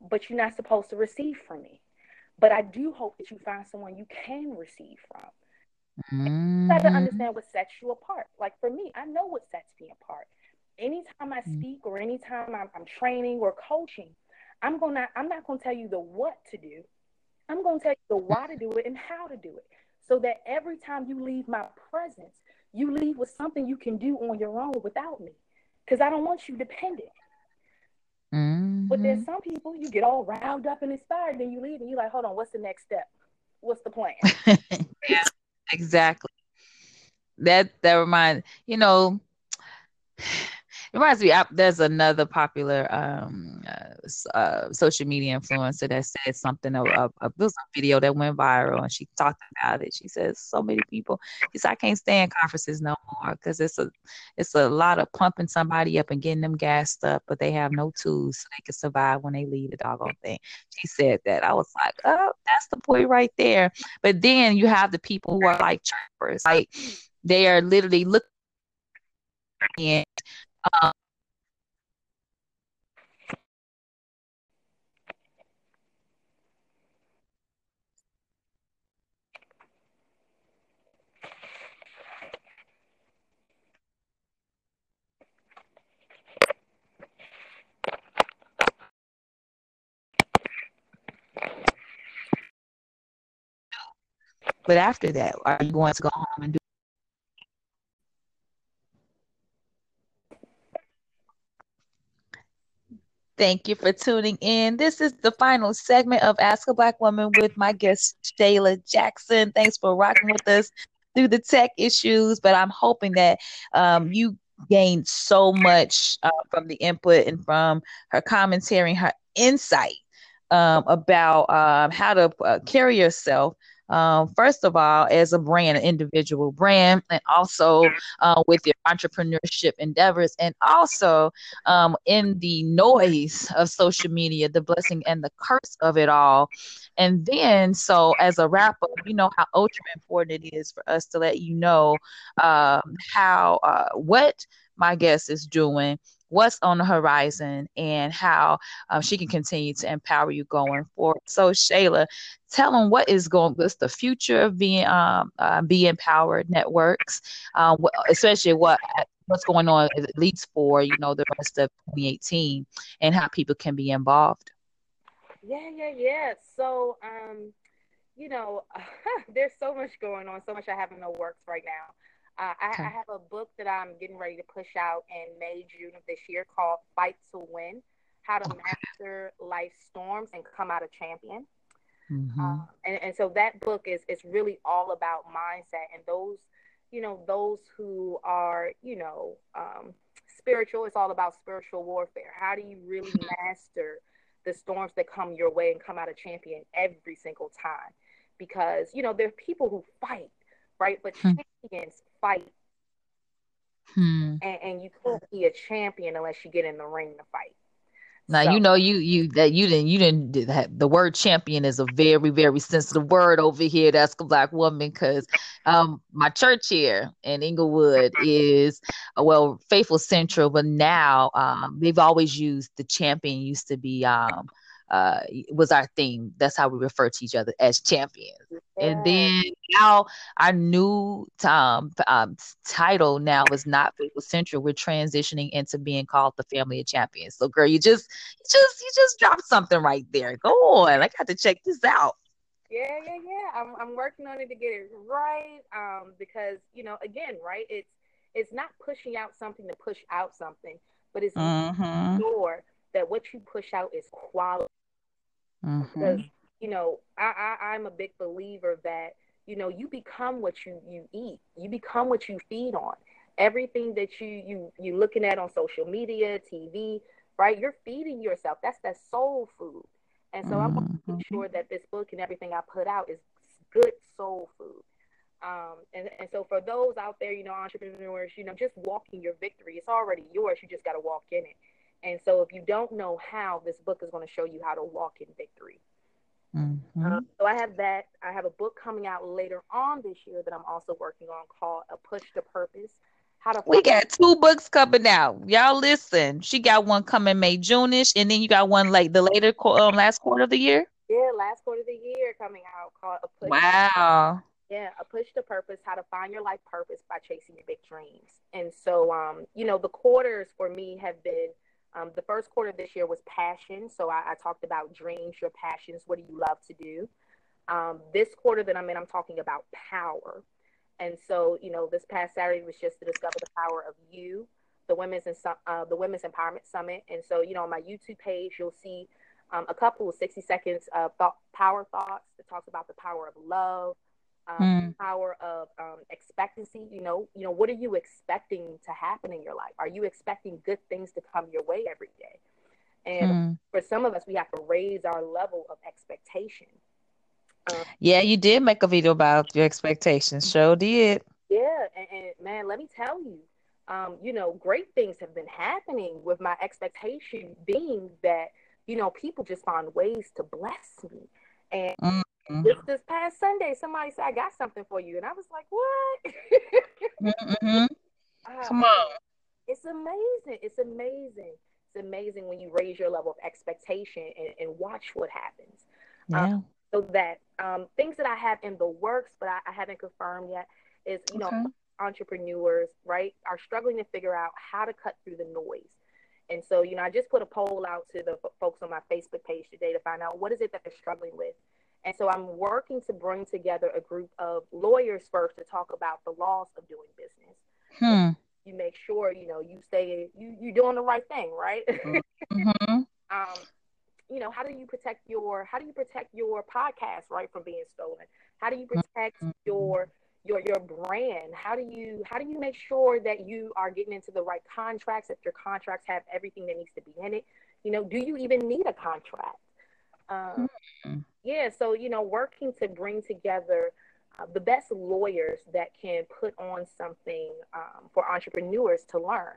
But you're not supposed to receive from me. But i do hope that you find someone you can receive from mm-hmm. you got to understand what sets you apart like for me i know what sets me apart anytime I mm. speak or anytime I'm, I'm training or coaching, I'm gonna I'm not gonna tell you the what to do. I'm gonna tell you the why to do it and how to do it. So that every time you leave my presence, you leave with something you can do on your own without me. Because I don't want you dependent. Mm-hmm. But there's some people you get all riled up and inspired, then you leave and you're like, hold on, what's the next step? What's the plan? yeah, exactly. That that reminds you know reminds me, I, there's another popular um, uh, uh, social media influencer that said something. Of, of, this video that went viral, and she talked about it. She says, "So many people, she said, I can't stand conferences no more because it's a, it's a lot of pumping somebody up and getting them gassed up, but they have no tools so they can survive when they leave the doggone thing." She said that. I was like, "Oh, that's the point right there." But then you have the people who are like trappers, like they are literally looking and um, But after that, are you going to go home and do Thank you for tuning in. This is the final segment of Ask a Black Woman with my guest, Shayla Jackson. Thanks for rocking with us through the tech issues, but I'm hoping that um, you gained so much uh, from the input and from her commentary, her insight um, about um, how to uh, carry yourself um, first of all, as a brand, an individual brand, and also uh, with your entrepreneurship endeavors, and also um, in the noise of social media, the blessing and the curse of it all. And then, so as a wrap up, you know how ultra important it is for us to let you know um, how uh, what my guest is doing what's on the horizon and how um, she can continue to empower you going forward. So, Shayla, tell them what is going. What's the future of being um, uh, be empowered networks, uh, especially what what's going on at least for you know the rest of 2018 and how people can be involved. Yeah, yeah, yeah. So, um, you know, there's so much going on, so much I have in the works right now. Uh, I, okay. I, have a book that I'm getting ready to push out in May, June of this year called Fight to Win How to okay. Master Life Storms and Come Out a Champion. Mm-hmm. Uh, and, and so that book is, is really all about mindset and those, you know, those who are, you know, um, spiritual. It's all about spiritual warfare. How do you really master the storms that come your way and come out a champion every single time? Because, you know, there are people who fight, right? But hmm. champions fight. Hmm. And, and you can't be a champion unless you get in the ring to fight. Now so. you know you you that you didn't you didn't have, the word champion is a very very sensitive word over here. That's a black woman because um my church here in Inglewood is uh, well Faithful Central, but now um they've always used the champion used to be um uh, was our theme. That's how we refer to each other as champions. Yeah. And then now our new um, um, title now is not Faithful Central. We're transitioning into being called the Family of Champions. So, girl, you just, you just, you just dropped something right there. Go on, I got to check this out. Yeah, yeah, yeah. I'm, I'm working on it to get it right. Um, because you know, again, right? It's, it's not pushing out something to push out something, but it's mm-hmm. sure that what you push out is quality. Mm-hmm. Because you know, I, I I'm a big believer that you know you become what you you eat. You become what you feed on. Everything that you you you looking at on social media, TV, right? You're feeding yourself. That's that soul food. And so mm-hmm. I want to make sure that this book and everything I put out is good soul food. Um, and, and so for those out there, you know, entrepreneurs, you know, just walking your victory, it's already yours. You just got to walk in it. And so, if you don't know how, this book is going to show you how to walk in victory. Mm-hmm. Um, so, I have that. I have a book coming out later on this year that I'm also working on called A Push to Purpose. How to we got two books coming out. Y'all listen. She got one coming May, Juneish, and then you got one like the later um, last quarter of the year. Yeah, last quarter of the year coming out called A Push. Wow. Yeah, a push to purpose, how to find your life purpose by chasing your big dreams. And so, um, you know, the quarters for me have been um, the first quarter this year was passion. So I, I, talked about dreams, your passions. What do you love to do? Um, this quarter that I'm in, I'm talking about power. And so, you know, this past Saturday was just to discover the power of you, the women's and uh, the Women's Empowerment Summit. And so, you know, on my YouTube page, you'll see um, a couple of 60 seconds of thought, power thoughts that talks about the power of love, um, mm. power of um, expectancy. You know, you know, what are you expecting to happen in your life? Are you expecting good things to come your way every day? And mm. for some of us, we have to raise our level of expectation. Um, yeah, you did make a video about your expectations. Show did. Yeah, and, and man, let me tell you, um, you know, great things have been happening with my expectation being that you know people just find ways to bless me and mm. Mm-hmm. This this past Sunday, somebody said I got something for you, and I was like, "What?" mm-hmm. uh, Come on! It's amazing. It's amazing. It's amazing when you raise your level of expectation and, and watch what happens. Um, yeah. Um, so that um, things that I have in the works, but I, I haven't confirmed yet, is you okay. know entrepreneurs right are struggling to figure out how to cut through the noise. And so, you know, I just put a poll out to the f- folks on my Facebook page today to find out what is it that they're struggling with and so I'm working to bring together a group of lawyers first to talk about the laws of doing business. Hmm. You make sure you know you stay you you're doing the right thing, right? Mm-hmm. um, you know, how do you protect your how do you protect your podcast right from being stolen? How do you protect mm-hmm. your your your brand? How do you how do you make sure that you are getting into the right contracts? If your contracts have everything that needs to be in it, you know, do you even need a contract? Um, mm-hmm yeah, so you know, working to bring together uh, the best lawyers that can put on something um, for entrepreneurs to learn.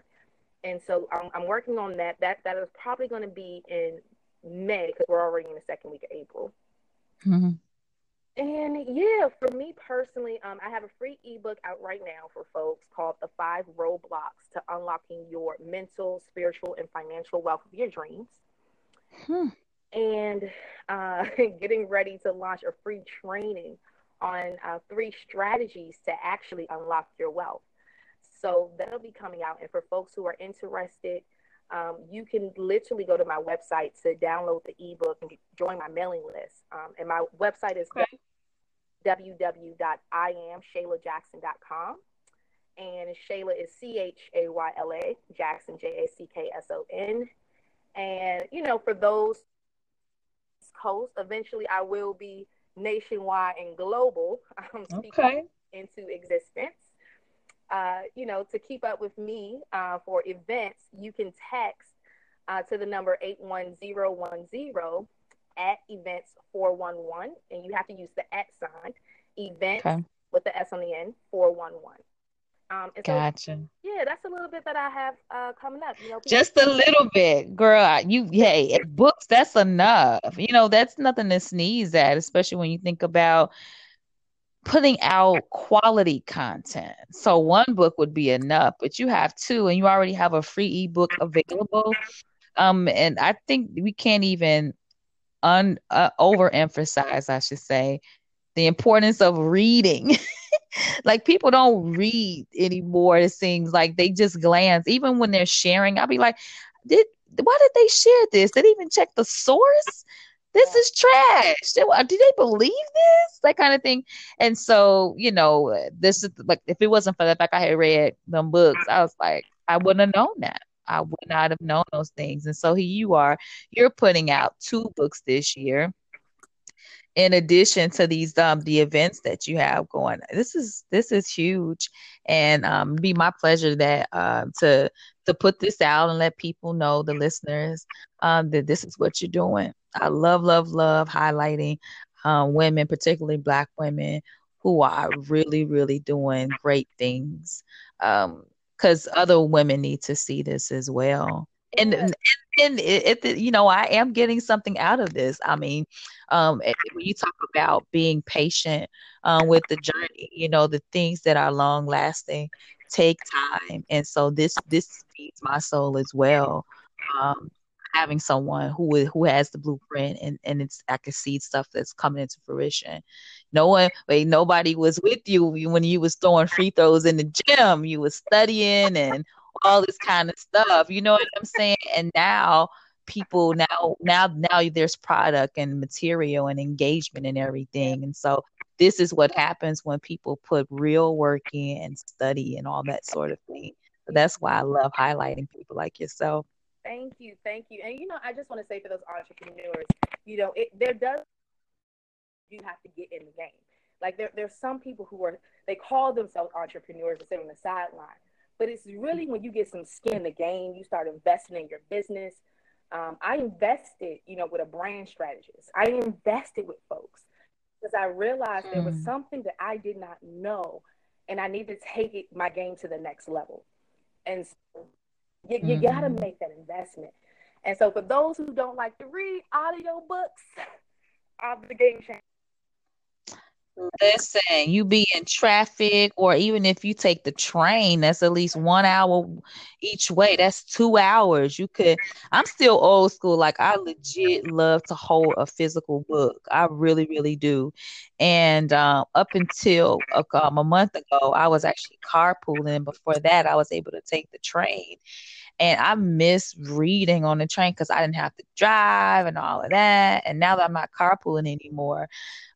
And so I'm, I'm, working on that. That that is probably going to be in May because we're already in the second week of April. Mm-hmm. And yeah, for me personally, um, I have a free ebook out right now for folks called The Five Roadblocks to Unlocking Your Mental, Spiritual, and Financial Wealth of Your Dreams. Hmm and uh, getting ready to launch a free training on uh, three strategies to actually unlock your wealth. So that'll be coming out. And for folks who are interested, um, you can literally go to my website to download the ebook and join my mailing list. Um, and my website is okay. www.iamshaylajackson.com. And Shayla is C H A Y L A, Jackson, J A C K S O N. And, you know, for those Coast. Eventually, I will be nationwide and global. Um, okay. Into existence. Uh, you know, to keep up with me uh, for events, you can text uh, to the number 81010 at events 411, and you have to use the at sign, event okay. with the S on the end, 411. Um, gotcha. So, yeah, that's a little bit that I have uh, coming up. You know, just a little bit, girl. You, hey, books. That's enough. You know, that's nothing to sneeze at, especially when you think about putting out quality content. So one book would be enough, but you have two, and you already have a free ebook available. Um, and I think we can't even un uh, overemphasize, I should say, the importance of reading. like people don't read anymore. It seems like they just glance. Even when they're sharing, I'll be like, did why did they share this? Did they even check the source? This is trash. Do they believe this? That kind of thing. And so, you know, this is like if it wasn't for the fact I had read them books, I was like, I wouldn't have known that. I would not have known those things. And so here you are. You're putting out two books this year in addition to these um the events that you have going this is this is huge. And um be my pleasure that uh, to to put this out and let people know the listeners um that this is what you're doing. I love love love highlighting um, women particularly black women who are really really doing great things um because other women need to see this as well and and, and it, it, you know i am getting something out of this i mean um when you talk about being patient um with the journey you know the things that are long lasting take time and so this this feeds my soul as well um having someone who who has the blueprint and and it's I can see stuff that's coming into fruition. No one, wait, nobody was with you when you was throwing free throws in the gym. You was studying and all this kind of stuff. You know what I'm saying? And now people now now now there's product and material and engagement and everything and so this is what happens when people put real work in and study and all that sort of thing so that's why i love highlighting people like yourself thank you thank you and you know i just want to say for those entrepreneurs you know it there does you have to get in the game like there, there's some people who are they call themselves entrepreneurs and sit on the sideline but it's really when you get some skin in the game you start investing in your business um, I invested, you know, with a brand strategist. I invested with folks because I realized mm. there was hmm. something that I did not know, and I needed to take it, my game to the next level. And so you, you mm-hmm. got to make that investment. And so for those who don't like to read audio books, are the game changer. Listen, you be in traffic, or even if you take the train, that's at least one hour each way. That's two hours. You could. I'm still old school. Like I legit love to hold a physical book. I really, really do. And um, up until um, a month ago, I was actually carpooling. Before that, I was able to take the train. And I miss reading on the train because I didn't have to drive and all of that. And now that I'm not carpooling anymore,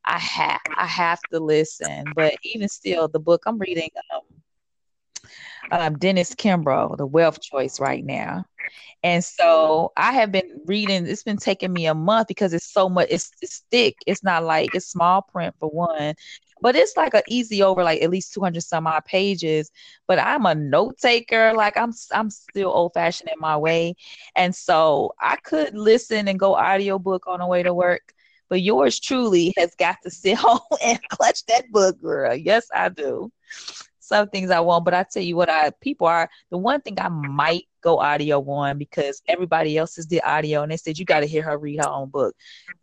I have I have to listen. But even still, the book I'm reading, um, um, Dennis Kimbro, The Wealth Choice, right now. And so I have been reading. It's been taking me a month because it's so much. It's, it's thick. It's not like it's small print for one, but it's like an easy over like at least 200 some odd pages. But i'm a note taker. Like i'm i'm still old fashioned in my way. And so i could listen and go audiobook on the way to work but yours truly has got to sit home and clutch that book girl. Yes i do some things I won't, but I tell you what, I people are the one thing I might go audio on because everybody else is the audio, and they said you got to hear her read her own book.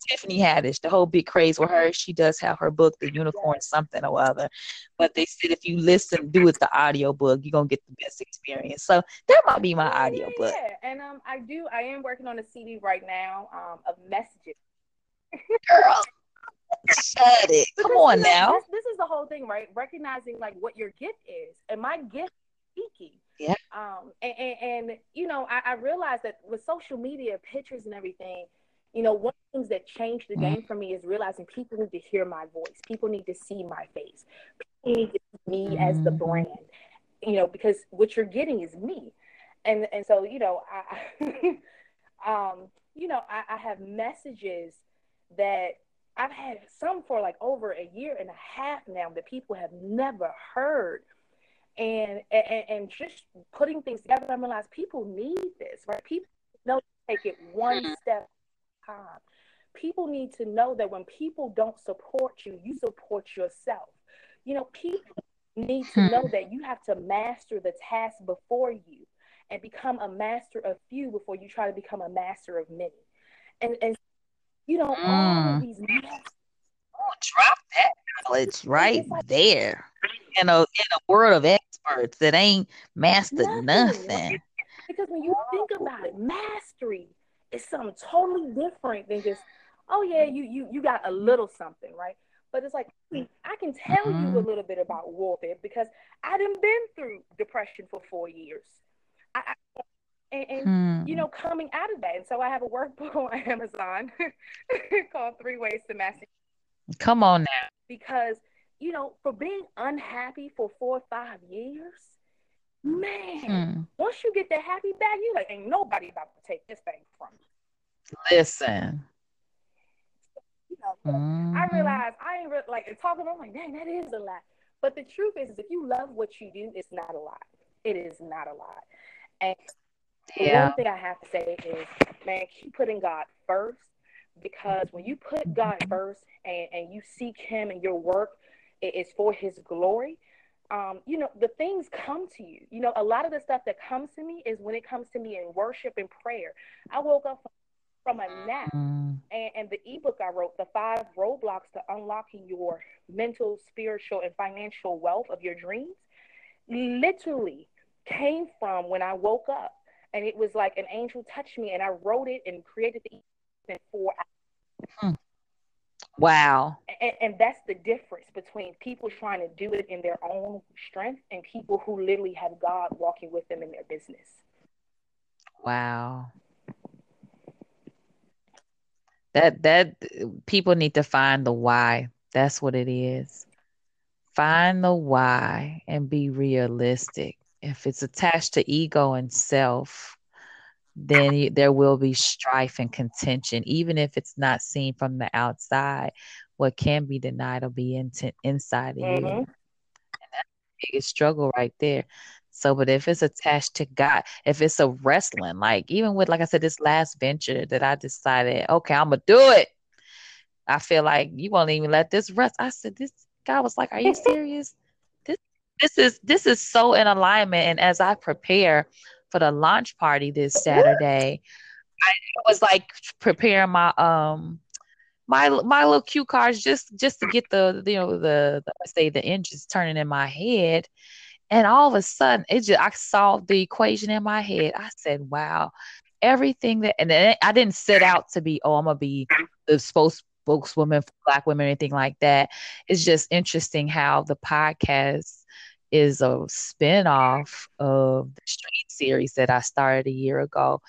Tiffany Haddish, the whole big craze with her, she does have her book, The Unicorn something or other. But they said if you listen, do it the audio book, you're gonna get the best experience. So that might be my audio book. Yeah, and um, I do. I am working on a CD right now um, of messages. Girl. Shut it. Come on now. This, this, is the whole thing, right? Recognizing like what your gift is, and my gift is speaking. Yeah. Um, and, and, and you know, I, I realized that with social media, pictures and everything, you know, one of the things that changed the mm-hmm. game for me is realizing people need to hear my voice. People need to see my face. People need to see me mm-hmm. as the mm-hmm. brand. You know, because what you're getting is me. And and so, you know, I um, you know, I, I have messages that I've had some for like over a year and a half now that people have never heard. And, and, and just putting things together, I realized people need this, right? People know to take it one mm-hmm. step at a time. People need to know that when people don't support you, you support yourself. You know, people need to know hmm. that you have to master the task before you and become a master of few before you try to become a master of many. And, and you know, mm. all of these Oh, drop that knowledge right like, there. In a in a world of experts that ain't mastered nothing. nothing. Because when you think about it, mastery is something totally different than just, oh yeah, you you you got a little something, right? But it's like I can tell mm-hmm. you a mm-hmm. little bit about warfare because I didn't been through depression for four years. I, I and, and hmm. you know coming out of that and so i have a workbook on amazon called three ways to master come on now because you know for being unhappy for four or five years man hmm. once you get that happy bag you like ain't nobody about to take this thing from you listen you know, mm-hmm. i realize i ain't re- like talking i'm like dang that is a lot but the truth is, is if you love what you do it's not a lot it is not a lot and yeah. one thing I have to say is, man, keep putting God first because when you put God first and, and you seek Him and your work is for His glory, um, you know, the things come to you. You know, a lot of the stuff that comes to me is when it comes to me in worship and prayer. I woke up from a nap mm. and, and the ebook I wrote, The Five Roadblocks to Unlocking Your Mental, Spiritual, and Financial Wealth of Your Dreams, literally came from when I woke up and it was like an angel touched me, and I wrote it and created the in four hours. Hmm. Wow. And, and, that's the difference between people trying to do it in their own strength and people who literally have God walking with them in their business. Wow. That that people need to find the why. That's what it is. Find the why and be realistic. If it's attached to ego and self, then you, there will be strife and contention, even if it's not seen from the outside. What can be denied will be in, inside of mm-hmm. you. And that's the biggest struggle right there. So, but if it's attached to God, if it's a wrestling, like even with, like I said, this last venture that I decided, okay, I'm gonna do it. I feel like you won't even let this rest. I said, this guy was like, are you serious? This, is this is so in alignment. And as I prepare for the launch party this Saturday, I was like preparing my um my my little cue cards just just to get the you know the, the say the engines turning in my head and all of a sudden, it just I solved the equation in my head. I said, "Wow, everything that," and then I didn't set out to be, "Oh, I'm gonna be the spokeswoman for Black women," or anything like that. It's just interesting how the podcast is a spinoff of the Street series that I started a year ago.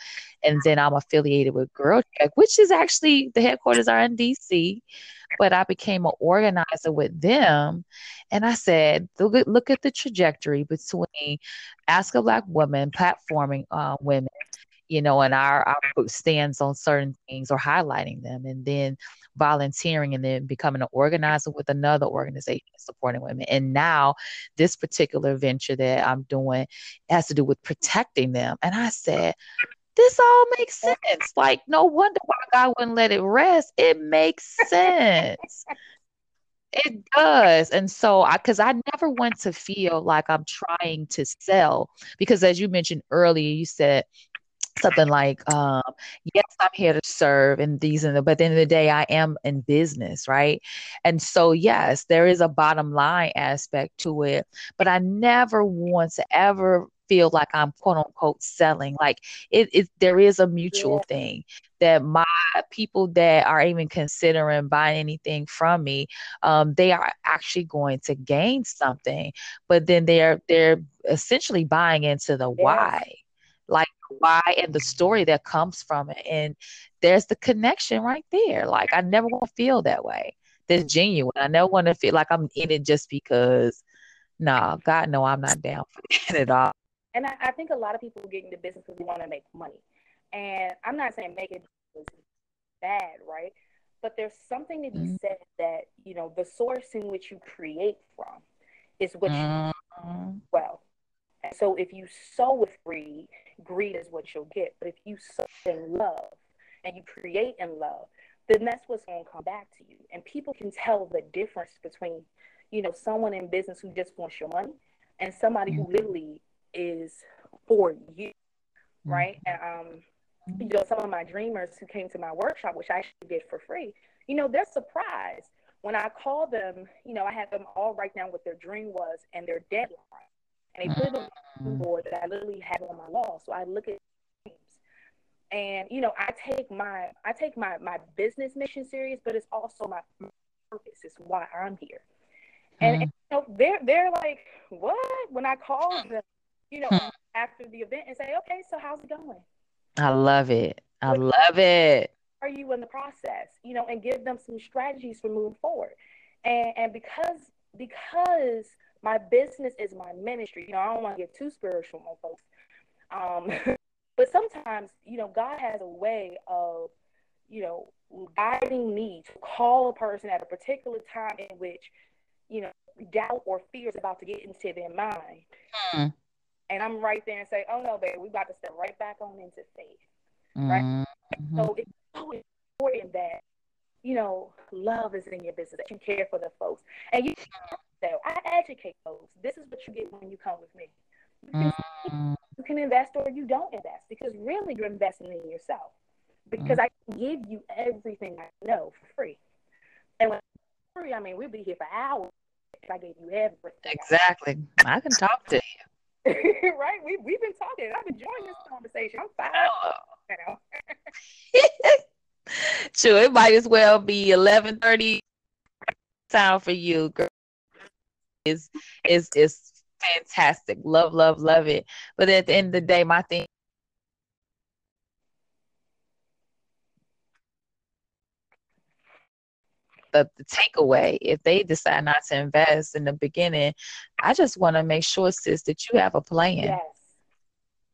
And then I'm affiliated with Girl Check, which is actually the headquarters are in DC but I became an organizer with them. And I said, look at, look at the trajectory between Ask a Black Woman platforming uh, women, you know, and our, our stands on certain things or highlighting them, and then volunteering and then becoming an organizer with another organization supporting women. And now this particular venture that I'm doing has to do with protecting them. And I said, this all makes sense. Like, no wonder why God wouldn't let it rest. It makes sense. it does. And so I because I never want to feel like I'm trying to sell. Because as you mentioned earlier, you said something like, um, yes, I'm here to serve and these and the, but at the end of the day, I am in business, right? And so, yes, there is a bottom line aspect to it, but I never want to ever feel like I'm quote unquote selling. Like it, it there is a mutual yeah. thing that my people that are even considering buying anything from me, um, they are actually going to gain something, but then they're they're essentially buying into the yeah. why. Why and the story that comes from it. And there's the connection right there. Like I never want to feel that way. That's genuine. I never want to feel like I'm in it just because no, nah, God no, I'm not down for that at all. And I, I think a lot of people get into business because they want to make money. And I'm not saying make it bad, right? But there's something to be mm-hmm. said that, you know, the source in which you create from is what mm-hmm. you well. And so if you sow with greed, greed is what you'll get. But if you sow in love and you create in love, then that's what's going to come back to you. And people can tell the difference between, you know, someone in business who just wants your money and somebody mm-hmm. who literally is for you, right? Mm-hmm. And um, you know, some of my dreamers who came to my workshop, which I actually did for free, you know, they're surprised when I call them. You know, I had them all write down what their dream was and their deadline, they put it on the mm-hmm. board that I literally have on my wall. So I look at and you know, I take my I take my my business mission serious, but it's also my purpose. It's why I'm here. And, mm-hmm. and you know, they're they're like, what? When I call them, you know, after the event and say, okay, so how's it going? I love it. I what love it. Are you in the process? You know, and give them some strategies for moving forward. And and because because my business is my ministry, you know, I don't want to get too spiritual on folks. Um, but sometimes, you know, God has a way of, you know, guiding me to call a person at a particular time in which, you know, doubt or fear is about to get into their mind. Hmm and I'm right there and say, "Oh no, baby, we about to step right back on into faith." Right. Mm-hmm. So it's so important that you know love is in your business. That you care for the folks, and you. I educate folks. This is what you get when you come with me. You can, mm-hmm. you can invest or you don't invest because really you're investing in yourself. Because mm-hmm. I can give you everything I know for free. And when free, I mean we'd be here for hours if I gave you everything. Exactly. I can talk to you. right? We we've been talking. I've been enjoying this conversation. I'm fine. Oh. sure, it might as well be eleven thirty time for you, girl. Is is is fantastic. Love, love, love it. But at the end of the day, my thing the, the takeaway if they decide not to invest in the beginning i just want to make sure sis that you have a plan yes.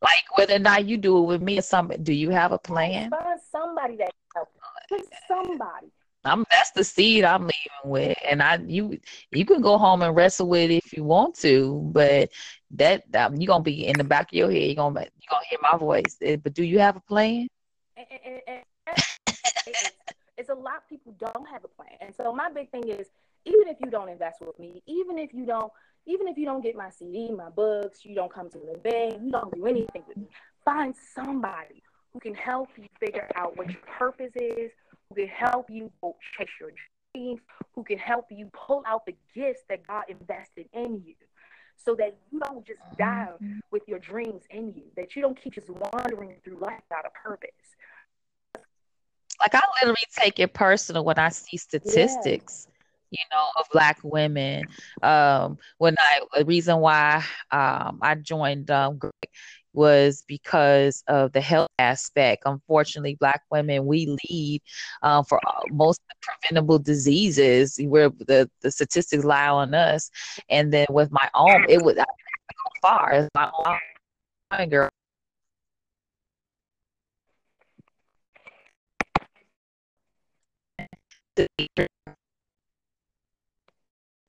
like whether or not you do it with me or something do you have a plan find somebody that helps somebody I'm that's the seed I'm leaving with, and I you you can go home and wrestle with it if you want to, but that um, you're gonna be in the back of your head. You're gonna you gonna hear my voice. Eh, but do you have a plan? It's a lot of people don't have a plan. And so my big thing is even if you don't invest with me, even if you don't, even if you don't get my CD, my books, you don't come to the event, you don't do anything with me, find somebody who can help you figure out what your purpose is, who can help you chase your dreams, who can help you pull out the gifts that God invested in you. So that you don't just die mm-hmm. with your dreams in you, that you don't keep just wandering through life without a purpose like I literally take it personal when I see statistics. Yeah. You know, of black women. Um, when I the reason why um, I joined um, was because of the health aspect. Unfortunately, Black women we lead um, for most preventable diseases where the, the statistics lie on us. And then with my own, it was far. My own girl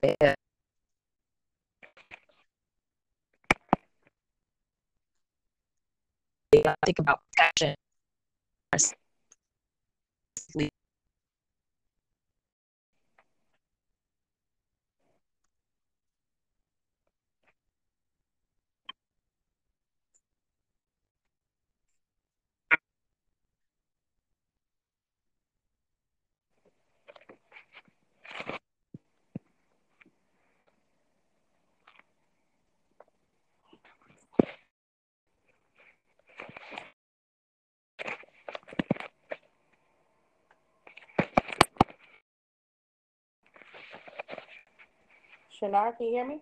yeah. Think about passion Shanar, can you hear me?